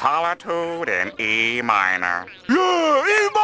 Solitude in E minor. Yeah, E minor.